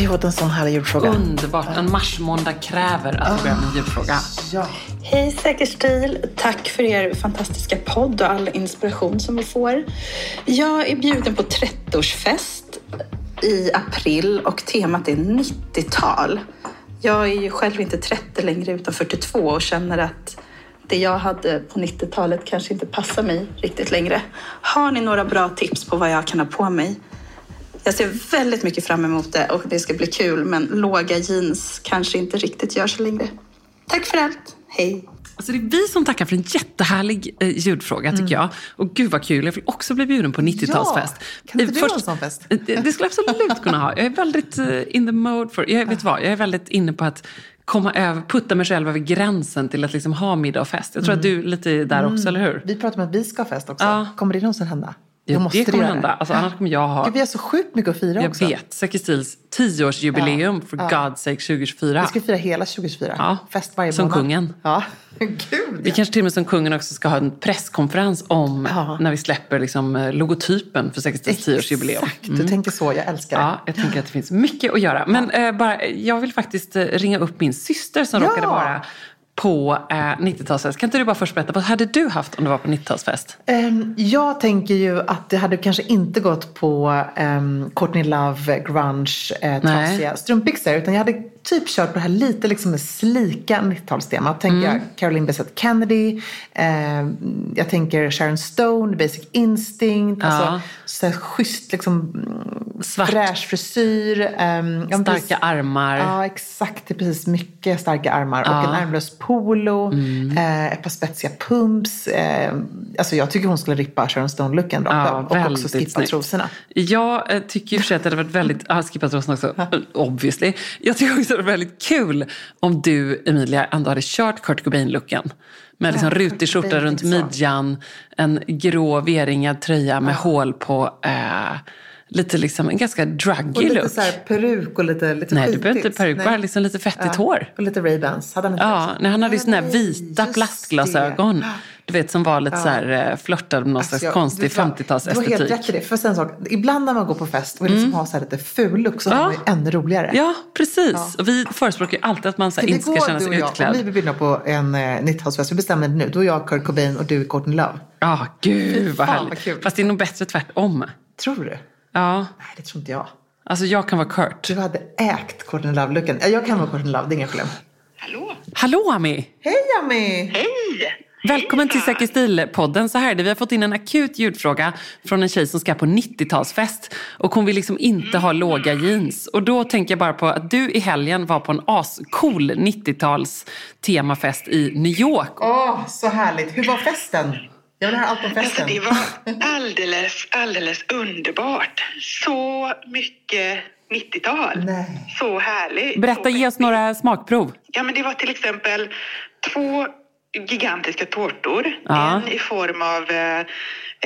Vi fått en sån härlig julfråga. Underbart. En marsmåndag kräver att vi börjar med en julfråga. Ja. Hej Säker stil! Tack för er fantastiska podd och all inspiration som vi får. Jag är bjuden på 30-årsfest i april och temat är 90-tal. Jag är ju själv inte 30 längre utan 42 och känner att det jag hade på 90-talet kanske inte passar mig riktigt längre. Har ni några bra tips på vad jag kan ha på mig? Jag ser väldigt mycket fram emot det och det ska bli kul men låga jeans kanske inte riktigt gör sig längre. Tack för allt! Hej! Alltså det är vi som tackar för en jättehärlig eh, ljudfråga tycker jag. Och gud vad kul, jag vill också bli bjuden på 90-talsfest. Ja, kan inte du Först- ha en sån fest? Eh, Det det skulle jag absolut kunna ha. Jag är väldigt eh, in the mode for, jag, vet vad, jag är väldigt inne på att komma över, putta mig själv över gränsen till att liksom ha middag och fest. Jag tror att du är lite där också, eller hur? Vi pratar om att vi ska ha fest också. Ja. Kommer det någonsin hända? Ja, Då måste det kommer hända. Alltså, annars kommer jag ha... Gud, vi har så sjukt mycket att fira Jag också. vet. Säker Stils 10-årsjubileum för God's sake 2024. Vi ska fira hela 2024. Ja, Fest varje som månad. kungen. Ja, gud Vi ja. kanske till och med som kungen också ska ha en presskonferens om Ja. när vi släpper liksom, eh, logotypen för Säker Stils 10-årsjubileum. Exakt, du tänker så. Jag älskar det. Ja, jag tänker att det finns mycket att göra. Men eh, bara, jag vill faktiskt eh, ringa upp min syster som Ja. råkade vara på eh, 90-talsfest. Kan inte du bara först berätta, vad hade du haft om du var på 90-talsfest? Ehm, Jag tänker ju att det hade kanske inte gått på um, Courtney Love, grunge, eh, trasiga strumpbyxor. Utan jag hade typ kört på det här lite liksom slika 90-talstemat. Tänker Mm. jag Caroline Bessette Kennedy. ehm, jag tänker Sharon Stone, Basic Instinct. Ja. Alltså så här schysst liksom mm, Svart. fräsch frisyr. men Starka precis- armar. Ja, exakt. Det är precis mycket starka armar. Ja. Mm. Och en ärmlös polo, eh, ett par spetsiga pumps. Eh, alltså jag tycker hon skulle rippa Sharon Stone-looken rakt av. Och också skippa snyggt. trosorna. Jag eh, tycker och för sig att det hade varit väldigt... Ja, skippa trosorna också, obviously. Jag tycker också det varit väldigt kul om du, Emilia, ändå hade kört Kurt Cobain-looken. Med liksom Ja, rutig skjorta runt midjan, en grå V-ringad tröja med hål på. Eh, lite liksom, en ganska Och druggy lite look. så här peruk och lite, lite Nej, du behöver inte peruk, Nej. bara liksom lite fettigt Ja, hår. Och lite Ray-Bans. Hade han inte Ja, nej, han hade ju såna här vita plastglasögon. det. Du vet, som var lite så här, eh, flörtade med någon Alltså, slags jag- konstig vet du vad? 50-talsestetik. Du har helt rätt i det. För sen sak, ibland när man går på fest och liksom har så här lite ful look så har man ju ännu roligare. Ja, precis. Och vi förespråkar ju alltid att man så här, Ska inte ska känna du sig och jag, utklädd. om vi blir på en eh, 90-talsfest, vi bestämmer det nu. Då är jag Kurt Cobain och du är Courtney Love. Ja, gud vad fan, härligt. vad kul. Fast det är nog bättre tvärtom. Tror du? Ja, Nej, det tror inte jag. alltså jag kan vara Kurt. Du hade ägt Courtney Love-looken. Ja, Jag kan vara Courtney Love, det är inga problem. Hallå? Hallå Ami! Hej Ami! Hej! Välkommen till Säker stil-podden. Så här är det, vi har fått in en akut ljudfråga från en tjej som ska på 90-talsfest. Och hon vill liksom inte ha låga jeans. Och då tänker jag bara på att du i helgen var på en ascool 90-tals temafest i New York. Åh, så härligt. Hur var festen? Jag vill höra allt om Alltså festen. det var alldeles, alldeles underbart. Så mycket 90-tal. Nej. Så härligt. Berätta, så ge oss några smakprov. Ja, men det var till exempel två gigantiska tårtor. Ja. En i form av, eh,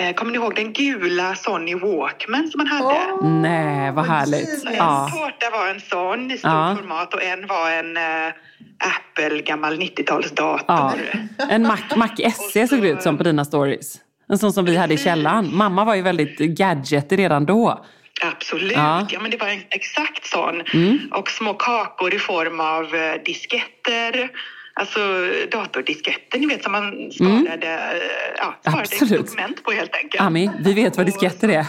eh, kommer ni ihåg den gula Sony Walkman som man hade? Nej, vad härligt. Så en Ja. tårta var en sån i stort Ja. format och en var en eh, Apple gammal 90-talsdator. Ja. En Mac, Mac SE såg det ut som på dina stories. En sån som vi hade i källaren. Mamma var ju väldigt gadgetig redan då. Absolut, Ja. Mm. ja. men det var en exakt sån. Och små kakor i form av eh, disketter. Alltså datordisketter, ni vet som man sparade, eh, ja, sparade Mm. Absolut. dokument på helt enkelt. Ami, vi vet vad disketter är.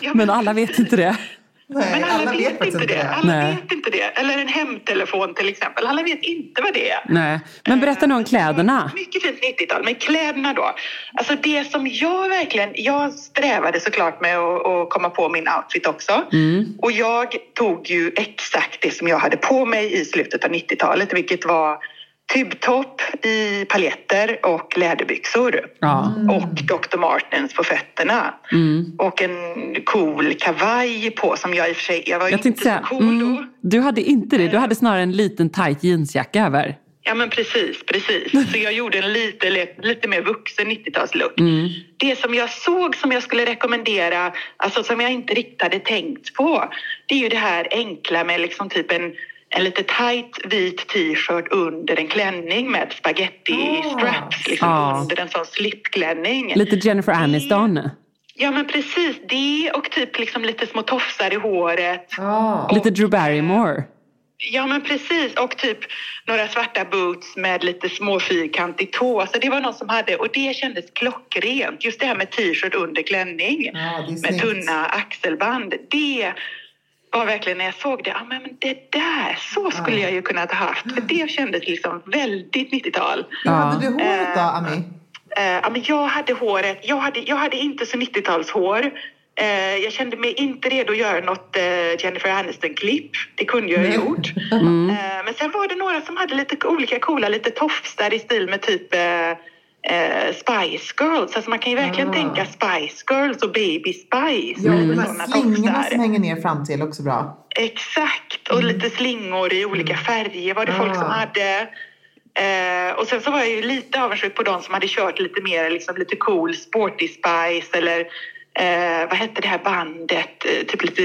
Ja, Men alla vet inte det. Nej, Men alla, alla vet, vet inte det. det. Alla Nej. vet inte det. Eller en hemtelefon till exempel. Alla vet inte vad det är. Nej. Men berätta nu om kläderna. Mycket fint 90-tal. Men kläderna då. Alltså det som jag verkligen... Jag strävade såklart med att, att komma på min outfit också. Och jag tog ju exakt det som jag hade på mig i slutet av 90-talet. Vilket var tubtopp i paljetter och läderbyxor. Ja. Och Dr. Martens på fötterna. Och en cool kavaj på som jag i och för sig... Jag var Jag inte så säga, cool då. mm, du hade inte det. Du hade snarare en liten tight jeansjacka över. Ja men precis, precis. Så jag gjorde en lite, lite mer vuxen 90-talslook. Det som jag såg som jag skulle rekommendera, alltså som jag inte riktigt hade tänkt på, det är ju det här enkla med liksom typ en, en lite tight vit t-shirt under en klänning med spaghetti straps liksom Ah. under en sån slipklänning. Lite Jennifer Aniston. Ja men precis, det och typ liksom lite små tofsar i håret. Ja. Lite Drew Barrymore. Ja men precis och typ några svarta boots med lite små fyrkantig tå. Så det var någon som hade och det kändes klockrent. Just det här med t-shirt under klänning Ja, med tunna axelband. Det var verkligen när jag såg det, ja men det där, så skulle jag ju kunnat ha haft. För det kändes liksom väldigt 90-tal. Hur Ja. hade du håret då, Ami? Eh, ja, men jag hade håret, jag hade, jag hade inte så 90-talshår. Eh, jag kände mig inte redo att göra något eh, Jennifer Aniston-klipp. Det kunde jag ha gjort. Eh, men sen var det några som hade lite olika coola, lite tofsar i stil med typ eh, Spice Girls. Alltså man kan ju verkligen Ah. tänka Spice Girls och Baby Spice. Ja, de här slingorna som hänger ner fram till också bra. Exakt, och lite slingor i olika färger var det folk som Ah. hade. Eh, och sen så var jag ju lite avundsjuk på de som hade kört lite mer liksom lite cool sporty spice eller eh, vad hette det här bandet? Eh, typ lite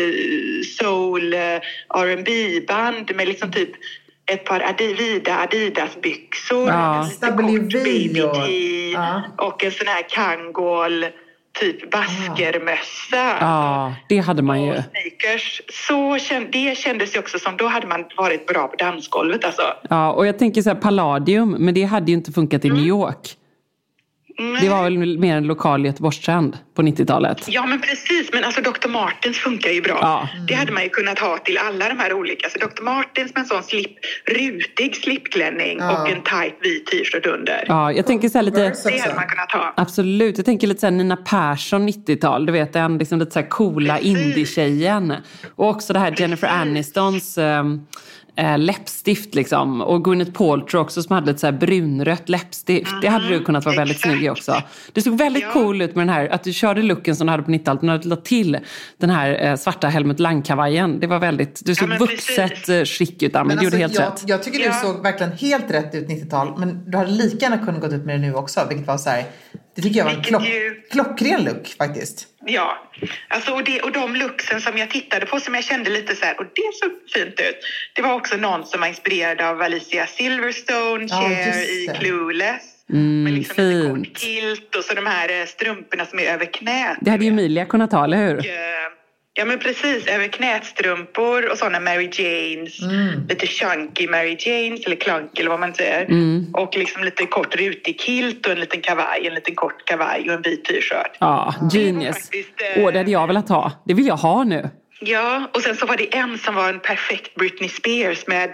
soul eh, R&B band med liksom typ ett par adi, vida Adidas-byxor. Ja. en kort V baby och- tee ja. och en sån här kangol typ baskermössa. Ja, det hade man ju. Och sneakers. Så känd, det kändes ju också som då hade man varit bra på dansgolvet alltså. Ja, och jag tänker så här Palladium, men det hade ju inte funkat i New York. Det var väl mer en lokal Göteborgstrend på 90-talet. Ja men precis, men alltså Dr. Martens funkar ju bra. Ja. Det hade man ju kunnat ha till alla de här olika. Så Dr. Martens med en sån slip, rutig slipklänning Ja. och en tight vit t-shirt under. Ja, jag tänker så här lite... Det hade man kunnat ha. Absolut, jag tänker lite så här Nina Persson 90-tal, du vet den liksom lite så här coola indie-tjejen. Och också det här Jennifer Anistons ähm, äh, läppstift liksom. Och Gwyneth Paltrow också som hade lite så här brunrött läppstift. Det hade du kunnat vara väldigt exakt. snygg i också. Du såg väldigt Ja. cool ut med den här, att du körde looken som du hade på 90-talet men du la till den här eh, svarta Helmut Lang-kavajen. Det var väldigt, du såg men vuxet eh, chic ut, Ami. Men Du gjorde alltså, helt jag, rätt. jag tycker du Ja. såg verkligen helt rätt ut 90-tal. Men du hade lika gärna kunnat gå ut med det nu också. Vilket var så här, det tycker jag var en klock, klockren look faktiskt. Ja, alltså och, det, och de looksen som jag tittade på som jag kände lite så här, och det såg fint ut. Det var också någon som var inspirerad av Alicia Silverstone, Ja, Cher i. Clueless. Mm, med liksom lite fint. kort kilt och så de här eh, strumporna som är över knät. Det hade ju Emilia kunnat ha, eller hur? Eh, Ja men precis, över knästrumpor och sådana Mary Janes. Mm. Lite chunky Mary Janes eller klunk eller vad man säger. Mm. Och liksom lite kort rutig kilt och en liten kavaj, en liten kort kavaj och en vit t-shirt. Ja, genius. faktiskt, eh, Åh, det hade jag velat ha. Det vill jag ha nu. Ja, och sen så var det en som var en perfekt Britney Spears med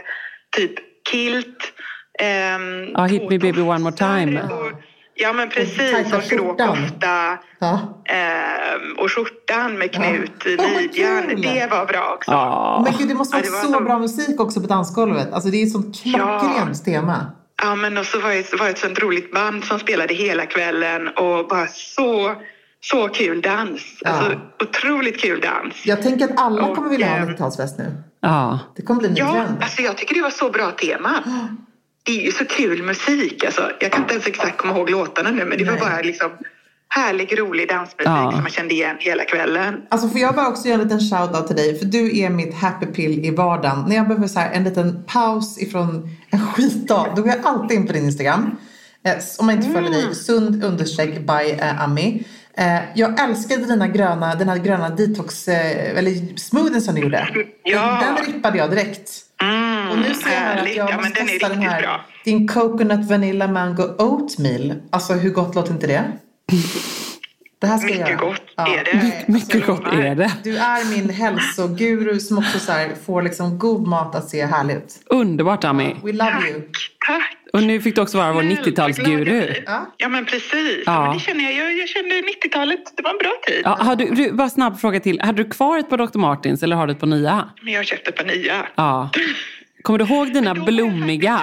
typ kilt. ehm, Ja, Hit två Me Baby One More Time. Och, ja, men precis. tajta Och grå skjortan. kofta. Ja. ehm, och skjortan med knut i Ja, vad midjan. kul. Det var bra också. Ja. Men gud, det måste Ja, vara det var så så- bra musik också på dansgolvet. Alltså det är ett sånt klockrent tema. Ja, men och så var det, var det ett sånt roligt band som spelade hela kvällen och bara så, så kul dans. Alltså, otroligt kul dans. Jag tänker att alla Och, kommer vilja ha eh, 90-talsfest nu. Ja. Det kommer bli en ny Ja, trend. alltså jag tycker det var så bra tema. Det är ju så kul musik. Alltså, jag kan inte ens exakt komma ihåg låtarna nu, men det var Nej. bara liksom härlig, rolig dansmusik Ja. som man kände igen hela kvällen. Alltså får jag bara också göra en liten shout-out till dig? För du är mitt happy pill i vardagen. När jag behöver så en liten paus ifrån en skitdag, då går jag alltid in på din Instagram. Eh, om man inte följer dig, sund understreck by eh, Ami. Eh, jag älskade dina gröna, den här gröna detox, eh, eller smoothen som du gjorde. Ja. Den rippade jag direkt. Mm, Och nu ser jag här att jag Ja, men måste den är testa den riktigt här. bra. Din coconut vanilla mango oatmeal. Alltså hur gott låter inte det? Det här ska jag Mycket göra. gott är det. Mycket alltså, gott är det. Du är min hälsoguru som också så här, får liksom god mat att se härlig ut. Underbart Ami. We love you. Tack! Och nu fick du också vara vår Snälla, glad jag 90-talsguru. blir. Ja. Ja, men precis. Ja. Men det känner jag. jag. Jag kände 90-talet, det var en bra tid. Ja, har du, du, bara snabb fråga till. Hade du kvar ett par Dr. Martins eller har du ett par nya? Men jag köpte ett par nya. Ja. Kommer du ihåg dina blommiga?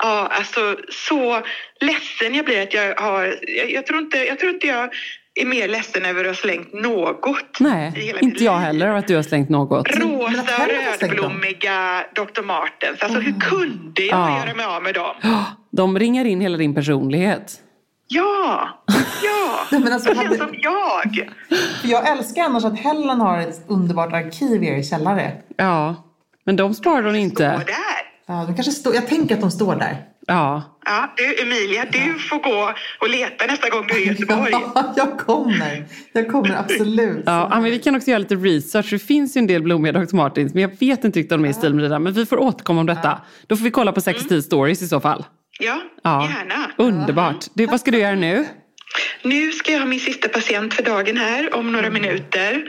Ja, alltså så ledsen jag blir att jag har... Jag, jag, tror inte, jag tror inte jag är mer ledsen över att ha slängt något. Nej, inte jag heller att du har slängt något. Rosa, rödblommiga Dr. Martens. Alltså hur kunde jag Ja. göra mig av med dem? De ringar in hela din personlighet. Ja, ja. Nej, men alltså, det känns hade- som jag. För jag älskar annars att Helen har ett underbart arkiv i er källare. Ja, men de sparar hon inte. där. Ja, de kanske står, jag tänker att de står där. Ja. Ja, du Emilia, du får gå och leta nästa gång du är i Göteborg. Ja, jag kommer. Jag kommer absolut. Ja, men vi kan också göra lite research. Det finns ju en del blommiga Dr. Martins, men jag vet inte riktigt om de är i stil med dina. Men vi får återkomma om detta. Då får vi kolla på 60 stories i så fall. Ja, Ja. gärna. Underbart. Du, vad ska du göra nu? Nu ska jag ha min sista patient för dagen här om några minuter.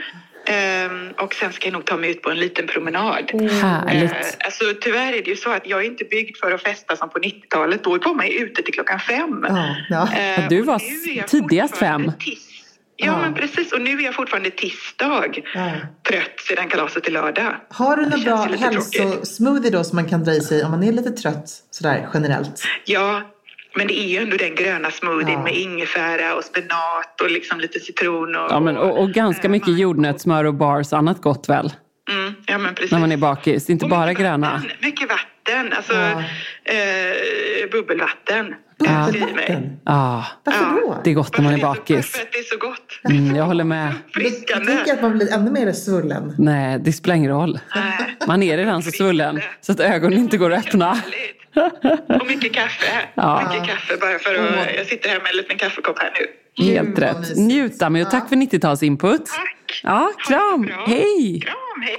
Ehm, och sen ska jag nog ta mig ut på en liten promenad. Härligt. Eh, alltså, tyvärr är det ju så att jag är inte byggd för att festa som på 90-talet. Då var man ju ute till klockan fem. Ja, ja. Eh, Ja, du var nu är jag tidigast fem. Tis- Ja, men precis. Och nu är jag fortfarande tisdag. Ja. Trött sedan kalaset till lördag. Har du någon bra hälsosmoothie då som man kan dra i sig om man är lite trött sådär generellt? Ja, men det är ju ändå den gröna smoothien Ja. med ingefära och spenat och liksom lite citron och... Ja, men, och, och ganska eh, mycket jordnötssmör och bars annat gott väl? Mm, ja, men precis. När man är bakis. Inte Och bara mycket gröna. Vatten, mycket vatten, alltså Ja. eh, bubbelvatten. Bubbelvatten? Ja, Varför Ja. då? det är gott när man är Varför det så- bakis. För att det är så gott. Mm, jag håller med. Jag tänker att man blir ännu mer svullen. Nej, det spelar ingen roll. Nej. Man är redan så svullen så att ögonen inte går att öppna. Härligt. Och mycket kaffe. Ja. Mycket kaffe bara för att... Jag sitter här med en liten kaffekopp här nu. Helt rätt. mysigt. Njut Ami och tack för 90-talsinput. Tack. Ja, kram. Hej. Kram, hej.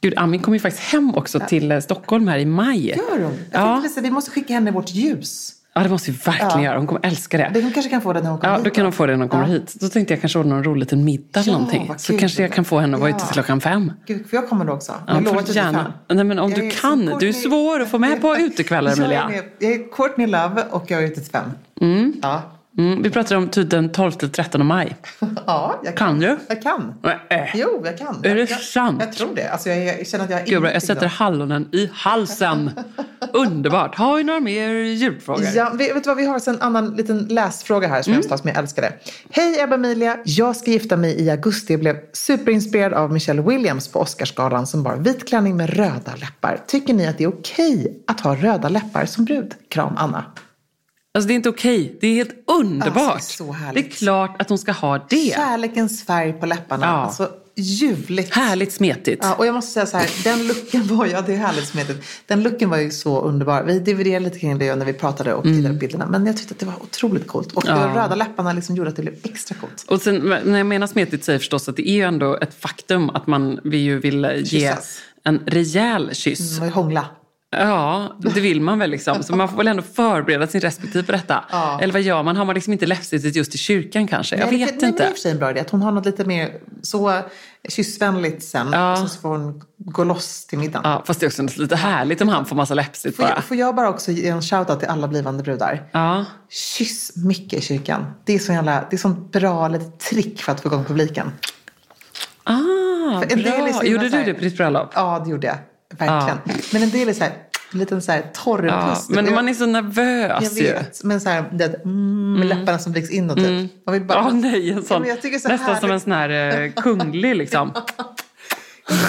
Gud, Ami kommer ju faktiskt hem också till eh, Stockholm här i maj. Gör hon? Jag Ja. tänkte precis, vi måste skicka henne vårt ljus. Ja, det måste vi verkligen Ja. göra. Hon kommer älska det. Hon kanske kan få det när hon kommer Ja, hit då kan hon få det när hon kommer Ja. hit. Då tänkte jag kanske ordna en rolig liten middag eller Ja, någonting. Så kanske jag kan få henne att vara ute Ja. till klockan fem. Gud, för jag kommer då också. Ja, Jag lovar att gärna. Nej, men om Jag du kan. Du är svår att få med på utekvällar, Emilia. Jag är Courtney Love och jag är ute till fem. Ja. Mm, vi pratar om typ den 12-13 maj. ja, jag kan. Kan du? Jag kan. Nej. Jo, jag kan. Är det jag, sant? Jag tror det. Alltså, jag, jag känner att jag Gud, jag sätter då. hallonen i halsen. Underbart. Har vi några mer julfrågor? Ja, vet vet du vad, vi har en annan liten läsfråga här som Mm. jag som jag älskade. Hej Ebba Emilia, jag ska gifta mig i augusti. Jag blev superinspirerad av Michelle Williams på Oscarsgalan som bar vit klänning med röda läppar. Tycker ni att det är okej att ha röda läppar som brud? Kram Anna. Alltså det är inte okej. Det är helt underbart. Alltså, det är så härligt. det är klart att hon ska ha det. Kärlekens färg på läpparna. Ja. Alltså ljuvligt. Härligt smetigt. Ja, och jag måste säga så här, den looken var ja det är härligt smetigt. Den looken var ju så underbar. Vi dividerade lite kring det när vi pratade och tittade på bilderna. Men jag tyckte att det var otroligt coolt. Och Mm. Ja. de röda läpparna liksom gjorde att det blev extra coolt. Och sen, när jag menar smetigt säger jag förstås att det är ju ändå ett faktum att man vi ju vill ge Kyssas. en rejäl kyss. Ju hångla. Ja, det vill man väl liksom. Så man får väl ändå förbereda sin respektive på detta. Ja. Eller vad gör man? Har man liksom inte läppstiftet just i kyrkan kanske? Jag Nej, det- vet nej, Det är inte. och för sig en bra idé. Att hon har något lite mer så kyssvänligt sen. Ja. Och så får hon gå loss till middagen. Ja, fast det är också lite härligt om han får massa läppstift Får, jag, bara. får jag bara också ge en shoutout till alla blivande brudar? Ja. Kyss mycket i kyrkan. Det är så jävla, det är sånt bra litet trick för att få igång publiken. Ah, är bra. så Gjorde så du det på ditt bröllop? Ja, det gjorde jag. Verkligen. Men en del är så här, en liten så här torr Ja, puss. men man är så nervös jag ju. vet. Men så här, det, mm, med läpparna som vrids inåt typ. Man vill bara, Ja, nej, en Ja, sån. är så Nästan som en sån här eh, kunglig liksom.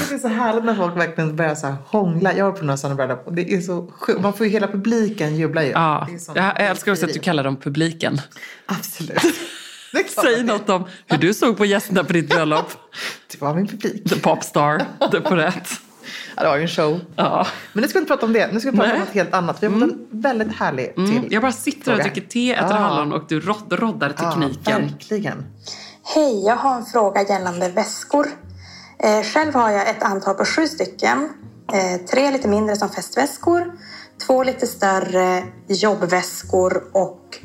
Det är så härligt när folk verkligen börjar så här hångla. Jag var på några sådana bröllop och det är så sjukt. Man får ju hela publiken jubla ju. Ja. Jag älskar också att du kallar dem publiken. Absolut. Säg något om hur du såg på gästerna på ditt bröllop. Det var min publik. The popstar, på rätt. Ja, det var ju en show. Ja. Men nu ska vi inte prata om det. Nu ska vi prata Nej. om något helt annat. Vi har fått en väldigt härlig till. Mm. Jag bara sitter och dricker te, äter Ja. hallon och du rod- roddar tekniken. Ja, verkligen. Hej, jag har en fråga gällande väskor. Eh, själv har jag ett antal på sju stycken. Eh, tre lite mindre som festväskor, två lite större jobbväskor och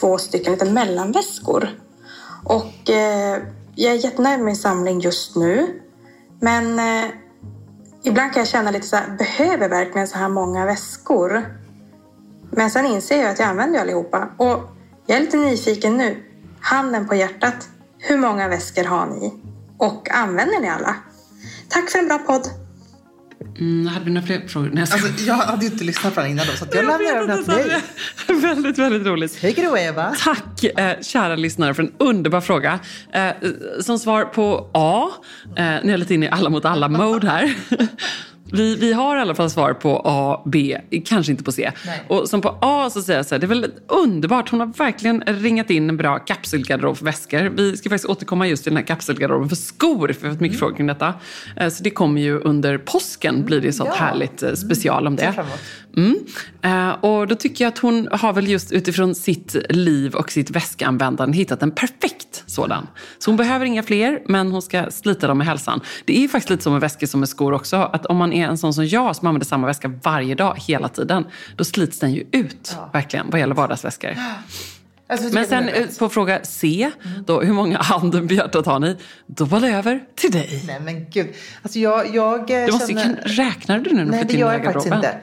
två stycken lite mellanväskor. Och eh, jag är jättenöjd med min samling just nu. Men eh, ibland kan jag känna lite så här, behöver jag verkligen så här många väskor? Men sen inser jag att jag använder allihopa. Och jag är lite nyfiken nu. Handen på hjärtat. Hur många väskor har ni? Och använder ni alla? Tack för en bra podd! Mm, hade du några fler frågor? Nej, jag skojar. Alltså, jag hade ju inte lyssnat på den innan då, så jag lämnar över till dig. väldigt, väldigt roligt. Take it away, Eva. Tack eh, kära lyssnare för en underbar fråga. Eh, som svar på A, eh, nu är jag lite inne i alla mot alla-mode här. Vi, vi har i alla fall svar på A, B, kanske inte på C. Nej. Och som på A så säger jag så här, det är väl underbart. Hon har verkligen ringat in en bra kapselgarderob för väskor. Vi ska faktiskt återkomma just till den här kapselgarderoben för skor, för vi har fått mycket frågor kring detta. Eh, Så det kommer ju under påsken, blir det ett sånt Ja. härligt eh, special om Ser det. Mm. Eh, och då tycker jag att hon har väl just utifrån sitt liv och sitt väskanvändande hittat en perfekt sådan. Så hon behöver inga fler, men hon ska slita dem med hälsan. Det är faktiskt lite som med väskor som med skor också. Att om man är en sån som jag som använder samma väska varje dag, hela tiden, då slits den ju ut, verkligen, vad gäller vardagsväskor. Alltså, Men sen eh, på fråga C, då, hur många handen på hjärtat har ni? Då var det över till dig. Nej men gud. Alltså jag, jag eh, Du måste, känner... kan, räknar du nu när du Nej, flyttar det in gör i jag faktiskt inte.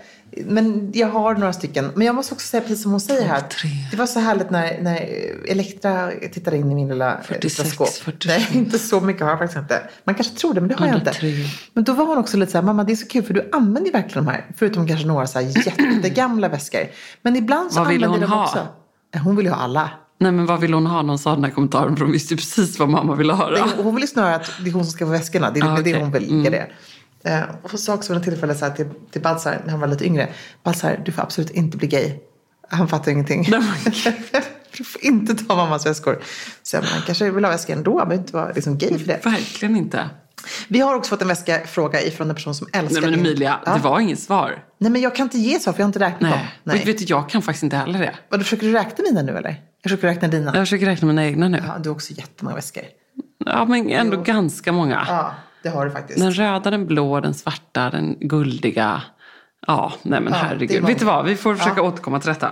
Men jag har några stycken. Men jag måste också säga, precis som hon säger här. Det var så härligt när, när Elektra tittade in i min lilla 46, lilla skåp. 47. Nej, inte så mycket har jag faktiskt inte. Man kanske tror det, men det har jag inte. 103. Men då var hon också lite så här, mamma det är så kul för du använder ju verkligen de här. Förutom kanske några så här jättegamla väskor. Men ibland så Vad använder hon de ha? också. Eh, Hon vill ju ha alla. Nej men vad vill hon ha? Någon sa den här kommentaren för hon visste precis vad mamma ville höra. Det, hon vill ju snarare att det är hon som ska få väskorna. Det är Ah, det okej. hon vill det. Eh, och sa också vid ett tillfälle så här till, till Baltzar när han var lite yngre. Baltzar, du får absolut inte bli gay. Han fattar ingenting. Nej, men du får inte ta mammas väskor. Så man kanske vill ha väska ändå. Behöver inte vara liksom gay för det. Verkligen inte. Vi har också fått en väskafråga ifrån en person som älskar Nej men Emilia, Ja. det var inget svar. Nej men jag kan inte ge svar för jag har inte räknat dem. Nej. Vet, vet du, jag kan faktiskt inte heller det. Vad, försöker du räkna mina nu eller? Jag försöker räkna dina. Jag försöker räkna mina egna nu. Ja, du har också jättemånga väskor. Ja men ändå ganska många. Ja, det har du faktiskt. Den röda, den blå, den svarta, den guldiga. Ja, nej men Ja, det herregud. Vet du vad, vi får försöka Ja. återkomma till detta.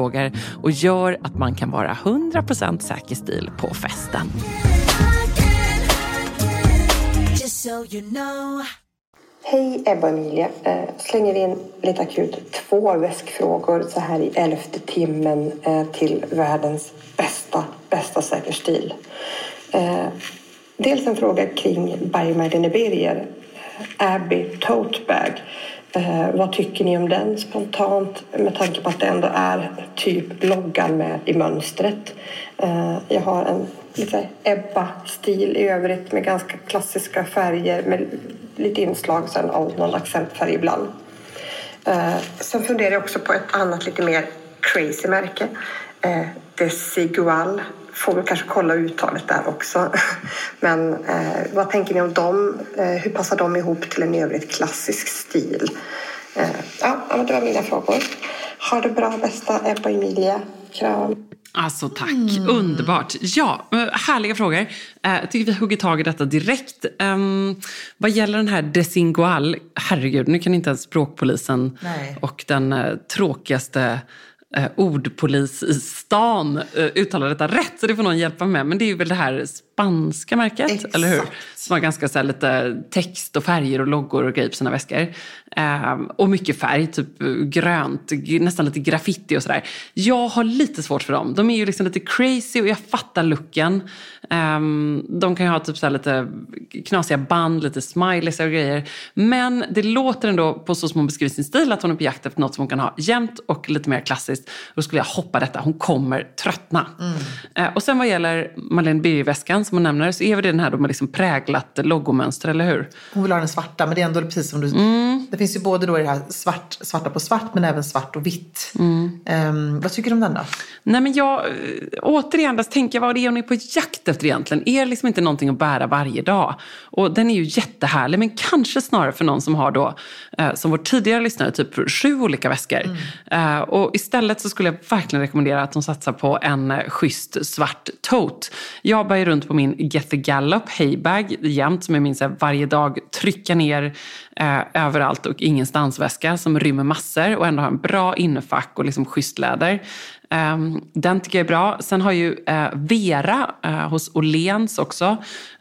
och gör att man kan vara 100% säker stil på festen. Hej Ebba och Emilia. Eh, slänger in lite akut två väskfrågor så här i elfte timmen eh, till världens bästa, bästa säkerstil. Eh, dels en fråga kring Biomed Iberier, eh, Abbey Tote Bag. Eh, vad tycker ni om den spontant med tanke på att det ändå är typ loggan med i mönstret? Eh, jag har en lite Ebba-stil i övrigt med ganska klassiska färger med lite inslag sen av någon accentfärg ibland. Eh, sen funderar jag också på ett annat lite mer crazy märke. Eh, Desigual. Får väl kanske kolla uttalet där också. Men eh, vad tänker ni om dem? Eh, hur passar de ihop till en i övrigt klassisk stil? Eh, ja, det var mina frågor. Ha det bra bästa Ebba och Emilia. Kram. Alltså tack, mm. underbart. Ja, eh, härliga frågor. Eh, jag tycker vi hugger tag i detta direkt. Um, vad gäller den här Desingual, herregud, nu kan inte ens språkpolisen Nej. och den uh, tråkigaste uh, ordpolis i stan uh, detta rätt. Så det får någon hjälpa med. Men det är ju väl det här spanska märket, Exakt. eller hur? Som har ganska så lite text och färger och loggor och grejer på sina väskor. Eh, och mycket färg, typ grönt, nästan lite graffiti och sådär. Jag har lite svårt för dem. De är ju liksom lite crazy och jag fattar looken. Eh, de kan ju ha typ så lite knasiga band, lite smileys och grejer. Men det låter ändå på så som hon beskriver sin stil att hon är på jakt efter något som hon kan ha jämnt och lite mer klassiskt. Då skulle jag hoppa detta. Hon kommer tröttna. Mm. Eh, och sen vad gäller Marlene Birger-väskan hon nämner så är det den här då med liksom präglat logomönster, eller hur? Hon vill ha den svarta, men det är ändå precis som du... Mm. Det finns ju både då det här svart, svarta på svart, men även svart och vitt. Mm. Um, vad tycker du om den då? Nej, men jag, återigen, alltså, tänker jag vad det är hon är på jakt efter egentligen. Är det liksom inte någonting att bära varje dag? Och den är ju jättehärlig, men kanske snarare för någon som har då, eh, som vår tidigare lyssnare, typ sju olika väskor. Mm. Eh, och istället så skulle jag verkligen rekommendera att hon satsar på en eh, schysst svart tote. Jag bär ju runt på min Get the Gallop Haybag jämt, som jag minns varje dag trycka ner eh, överallt och ingenstans-väska som rymmer massor och ändå har en bra innefack och liksom schysst läder. Um, den tycker jag är bra. Sen har ju uh, Vera uh, hos Åhléns också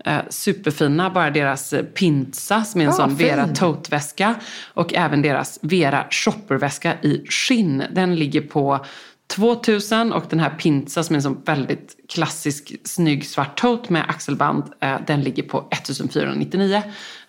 uh, superfina, bara deras Pinza som är en oh, sån fin. Vera tote-väska och även deras Vera shopperväska i skinn. Den ligger på 2000 och den här Pinza som är en sån väldigt klassisk snygg svart tote med axelband, eh, den ligger på 1499.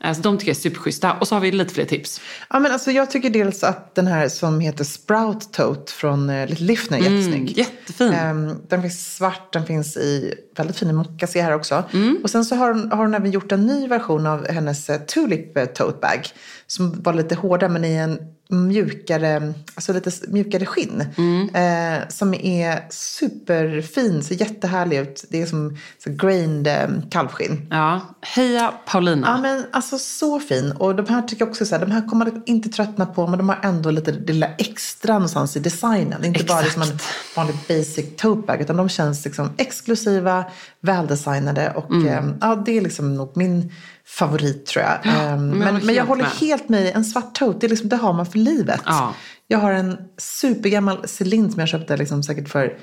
Eh, så de tycker jag är superschyssta. Och så har vi lite fler tips. Ja, men alltså, jag tycker dels att den här som heter Sprout Tote från uh, Little Lifner är mm, jättesnygg. Jättefin. Um, den finns svart, den finns i väldigt fin mocka ser jag här också. Mm. Och sen så har hon, har hon även gjort en ny version av hennes uh, Tulip Tote Bag. Som var lite hårdare men i en mjukare, alltså lite mjukare skinn. Mm. Eh, som är superfin, ser jättehärlig ut. Det är som så grained eh, kalvskinn. Ja, heja Paulina. Ja men alltså så fin. Och de här tycker jag också så här, de här kommer man inte tröttna på men de har ändå lite det lilla extra någonstans i designen. Inte Exakt. bara som en vanlig basic tote bag utan de känns liksom exklusiva, väldesignade och mm. eh, ja det är liksom nog min favorit tror jag. Ja, men, ehm, men, men, jag håller med. helt med En svart tote, det, liksom, det har man för livet. Ja. Jag har en supergammal Celine som jag köpte liksom säkert för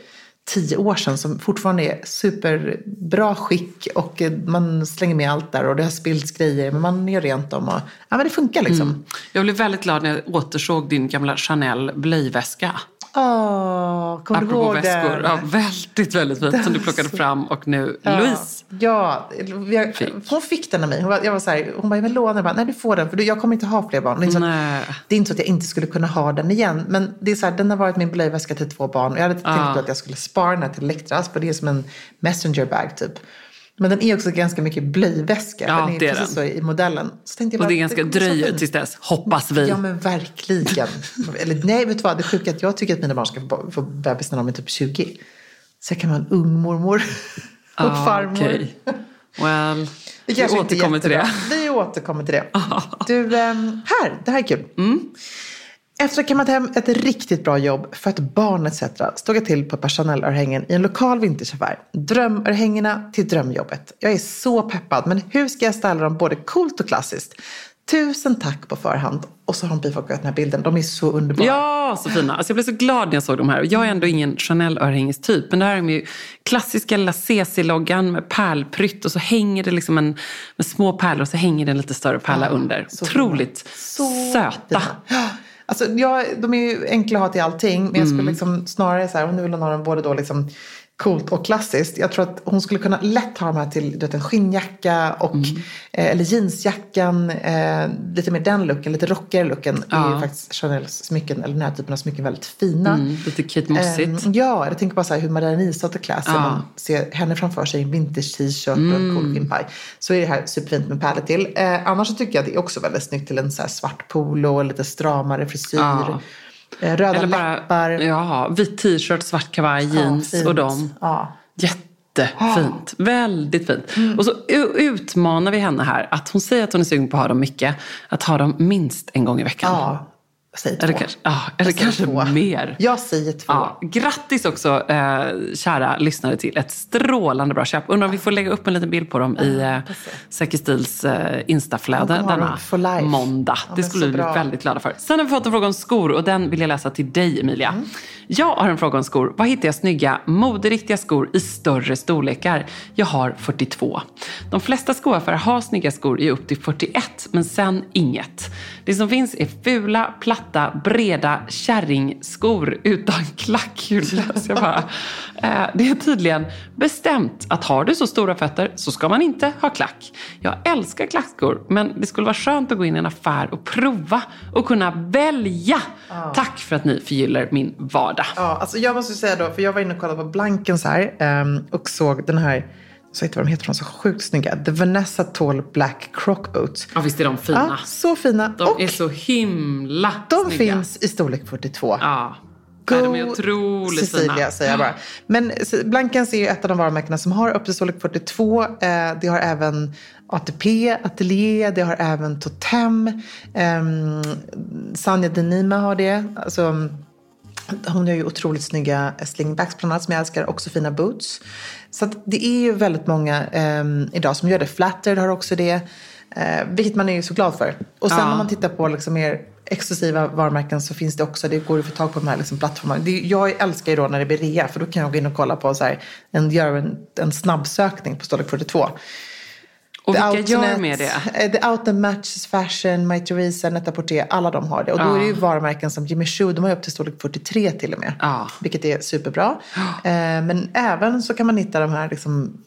tio år sedan som fortfarande är superbra skick och eh, man slänger med allt där och det har spillts grejer men man gör rent dem och ja men det funkar liksom. Mm. Jag blev väldigt glad när jag återsåg din gamla Chanel blöjväska. Åh, kommer du ihåg väskor. den? Ja, väldigt, väldigt fint. Som du plockade fram och nu ja. Louise Ja, jag, fick. hon fick den av mig. Hon, var, jag var så här, hon bara, jag vill låna den. Nej, du får den för jag kommer inte ha fler barn. Det är, så att, det är inte så att jag inte skulle kunna ha den igen. Men det är så här, den har varit min blöjväska till två barn. Och jag hade ja. tänkt att jag skulle spara den här till Elektras. För det är som en messenger bag typ. Men den är också ganska mycket blöjväska. Ja, den är, det är precis den. så i modellen. Så tänkte jag bara, och det är ganska dröj tills dess, hoppas vi. Ja men verkligen. Eller nej, vet du vad? Det sjuka är att jag tycker att mina barn ska få bebis när de är typ 20. Så jag kan vara en ung mormor och ah, farmor. Okay. Well, vi återkommer till det. Vi återkommer till det. Du, um, här, det här är kul. Mm. Efter att ha kammat hem ett riktigt bra jobb, fött barn etc. stod jag till på ett par Chanel-örhängen i en lokal vintersaffär. Drömörhängena till drömjobbet. Jag är så peppad, men hur ska jag styla dem både coolt och klassiskt? Tusen tack på förhand. Och så har hon bifogat den här bilden. De är så underbara. Ja, så fina. Alltså jag blev så glad när jag såg de här. Jag är ändå ingen Chanel-örhängestyp. Men det här är ju klassiska lilla CC-loggan med pärlprytt. Och så hänger det liksom en, med små pärlor och så hänger det en lite större pärla ja, under. Otroligt så söta. Fina. Alltså, ja, de är ju enkla att ha till allting. Men jag skulle mm. liksom snarare så här, om du vill ha dem både då liksom coolt och klassiskt. Jag tror att hon skulle kunna lätt ha de här till vet, en skinnjacka och, mm. eh, eller jeansjackan. Eh, lite mer den looken, lite rockigare looken. Ja. är ju faktiskt Chanels smycken, eller den här typen av smycken väldigt fina. Mm, lite Kate Mossigt. Eh, ja, jag tänker bara så här hur Maria Nisdotter klär sig. Ja. Man ser henne framför sig i en vintage t-shirt mm. och en cool skinnpaj. Så är det här superfint med pärlor till. Eh, annars så tycker jag att det är också väldigt snyggt till en så svart polo och lite stramare frisyr. Ja. Eh, röda Eller bara, läppar. Ja, vit t-shirt, svart kavaj, jeans ja, och dem. Ja. Jättefint. Ja. Väldigt fint. Mm. Och så utmanar vi henne här. Att hon säger att hon är sugen på att ha dem mycket. Att ha dem minst en gång i veckan. Ja. Säg två. Eller kanske, ja, eller kanske två. mer. Jag säger två. Ja, grattis också eh, kära lyssnare till ett strålande bra köp. Undrar om vi får lägga upp en liten bild på dem i eh, Säker Stils eh, Instaflöde denna måndag. Ja, det skulle vi bli väldigt glada för. Sen har vi fått en fråga om skor och den vill jag läsa till dig Emilia. Mm. Jag har en fråga om skor. Var hittar jag snygga, moderiktiga skor i större storlekar? Jag har 42. De flesta skoaffärer har snygga skor i upp till 41, men sen inget. Det som finns är fula, platta, breda kärringskor utan klackhjul. bara. Eh, det är tydligen bestämt att har du så stora fötter så ska man inte ha klack. Jag älskar klackskor, men det skulle vara skönt att gå in i en affär och prova och kunna välja. Tack för att ni förgyller min vardag. Ja, alltså jag måste säga då, för jag var inne och kollade på Blankens här ehm, och såg den här så vet vad de heter, de är så sjukt snygga. The Vanessa Tall Black Croc Boots. Ja, visst är de fina. Ja, så fina. De och är så himla De snygga. finns i storlek 42. Ja. Go de är otroligt Cecilia, fina. säger jag bara. Men Blankens är ju ett av de varumärkena som har upp till storlek 42. Eh, det har även ATP, Atelier, det har även Totem. Um, Sanja Denima har det. Alltså, hon gör ju otroligt snygga slingbacks bland annat som jag älskar. Också fina boots. Så det är ju väldigt många eh, idag som gör det. Flattered har också det. Eh, vilket man är ju så glad för. Och sen ja. när man tittar på liksom mer exklusiva varumärken så finns det också, det går att få tag på de här liksom plattformarna. Det, jag älskar ju då när det blir rea för då kan jag gå in och kolla på så här, en, göra en, en snabbsökning på storlek 42. Och vilka Outnet, gör med det? Eh, The Out Matches Fashion, My Theresa, Netta Porter, alla de har det. Och då är det ju varumärken som Jimmy Choo, de har ju upp till storlek 43 till och med. Ja. Vilket är superbra. Ja. Eh, men även så kan man hitta de här liksom,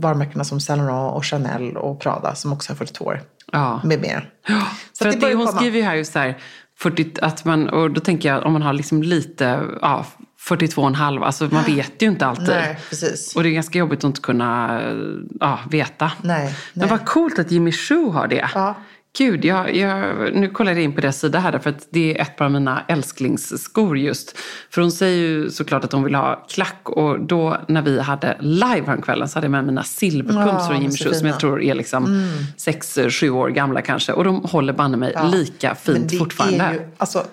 varumärkena som Saint Laurent och Chanel och Prada som också har 42 ja. med mer. Så För att det, hon skriver ju här just här, 40, att man, och då tänker jag om man har liksom lite, ja, 42,5. Alltså man vet ju inte alltid. Nej. Och det är ganska jobbigt att inte kunna ja, veta. Nej, nej. Men vad coolt att Jimmy Choo har det. Ja. Gud, jag, jag, nu kollar jag in på deras sida här för att det är ett av mina älsklingsskor just. För hon säger ju såklart att hon vill ha klack och då när vi hade live häromkvällen så hade jag med mina silverpumps ja, från Jimmy Choo som jag tror är liksom mm. sex, sju år gamla kanske. Och de håller banne mig ja. lika fint fortfarande. Är ju, alltså,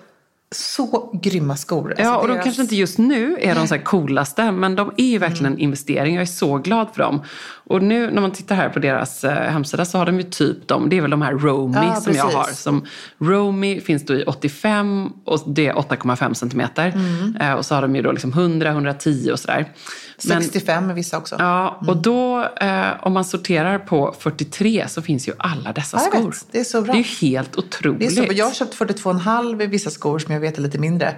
så grymma skor. Alltså ja, och deras... de kanske inte just nu är de så coolaste, men de är ju verkligen mm. en investering. Jag är så glad för dem. Och nu när man tittar här på deras eh, hemsida så har de ju typ de, det är väl de här Romy ja, som precis. jag har. Som Romy finns då i 85 och det är 8,5 centimeter. Mm. Eh, och så har de ju då liksom 100, 110 och sådär. 65 är vissa också. Ja, och mm. då eh, om man sorterar på 43 så finns ju alla dessa ja, skor. Det är så bra. Det är ju helt otroligt. Det är så, jag har köpt 42,5 i vissa skor som jag vet är lite mindre.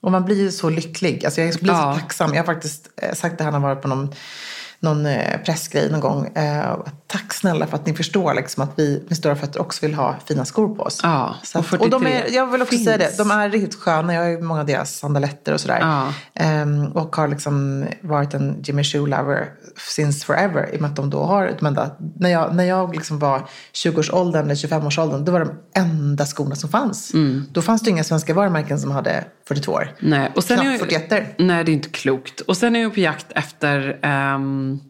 Och man blir ju så lycklig. Alltså jag blir ja. så tacksam. Jag har faktiskt eh, sagt det här när jag varit på någon någon eh, pressgrej någon gång. Eh, tack snälla för att ni förstår liksom, att vi med stora fötter också vill ha fina skor på oss. Ja, så att, och de är, jag vill också finns. säga det, de är riktigt sköna. Jag har ju många av deras sandaletter och sådär. Ja. Um, och har liksom varit en Jimmy Choo lover since forever. I och med att de då har, de enda, när jag, när jag liksom var 20-årsåldern eller 25-årsåldern, då var de enda skorna som fanns. Mm. Då fanns det inga svenska varumärken som hade 42 år. Nej, och sen Knappt 41 Nej, det är inte klokt. Och sen är jag på jakt efter um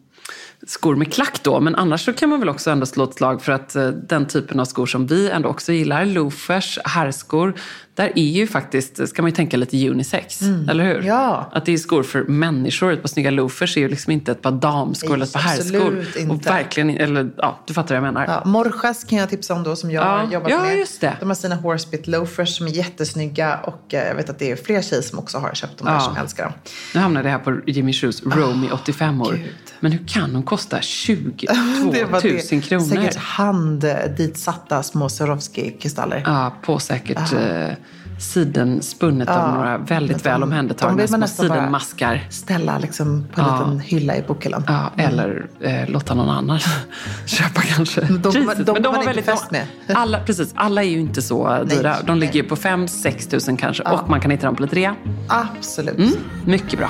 skor med klack då. Men annars så kan man väl också ändå slå ett slag för att eh, den typen av skor som vi ändå också gillar, loafers, herrskor, där är ju faktiskt, ska man ju tänka lite unisex, Mm. eller hur? Ja. Att det är skor för människor. Ett par snygga loafers är ju liksom inte ett par damskor eller ett par herrskor. inte. Och verkligen, eller ja, du fattar vad jag menar. Ja, Morjas kan jag tipsa om då som jag Ja. har jobbat Ja, med. just det. De har sina horsebit loafers som är jättesnygga och eh, jag vet att det är fler tjejer som också har köpt dem där Ja. som älskar dem. Nu hamnade jag här på Jimmy Choos Romy 85 år. Gud. Men hur kan de kosta 22 Det 000 var det. kronor? Säkert hand ditsatta små Swarovski-kristaller. Ja, på säkert eh, siden spunnet av några väldigt väl de- de omhändertagna små sidenmaskar. Ställa liksom på en Ja. liten hylla i bokhyllan. Ja, eller eh, låta någon annan köpa kanske. de- de Jesus, går men har inte väldigt- fest med. Alla, precis, alla är ju inte så dyra. De ligger ju på 5-6 tusen kanske. Och man kan hitta dem på lite rea. Absolut. Mm, mycket bra.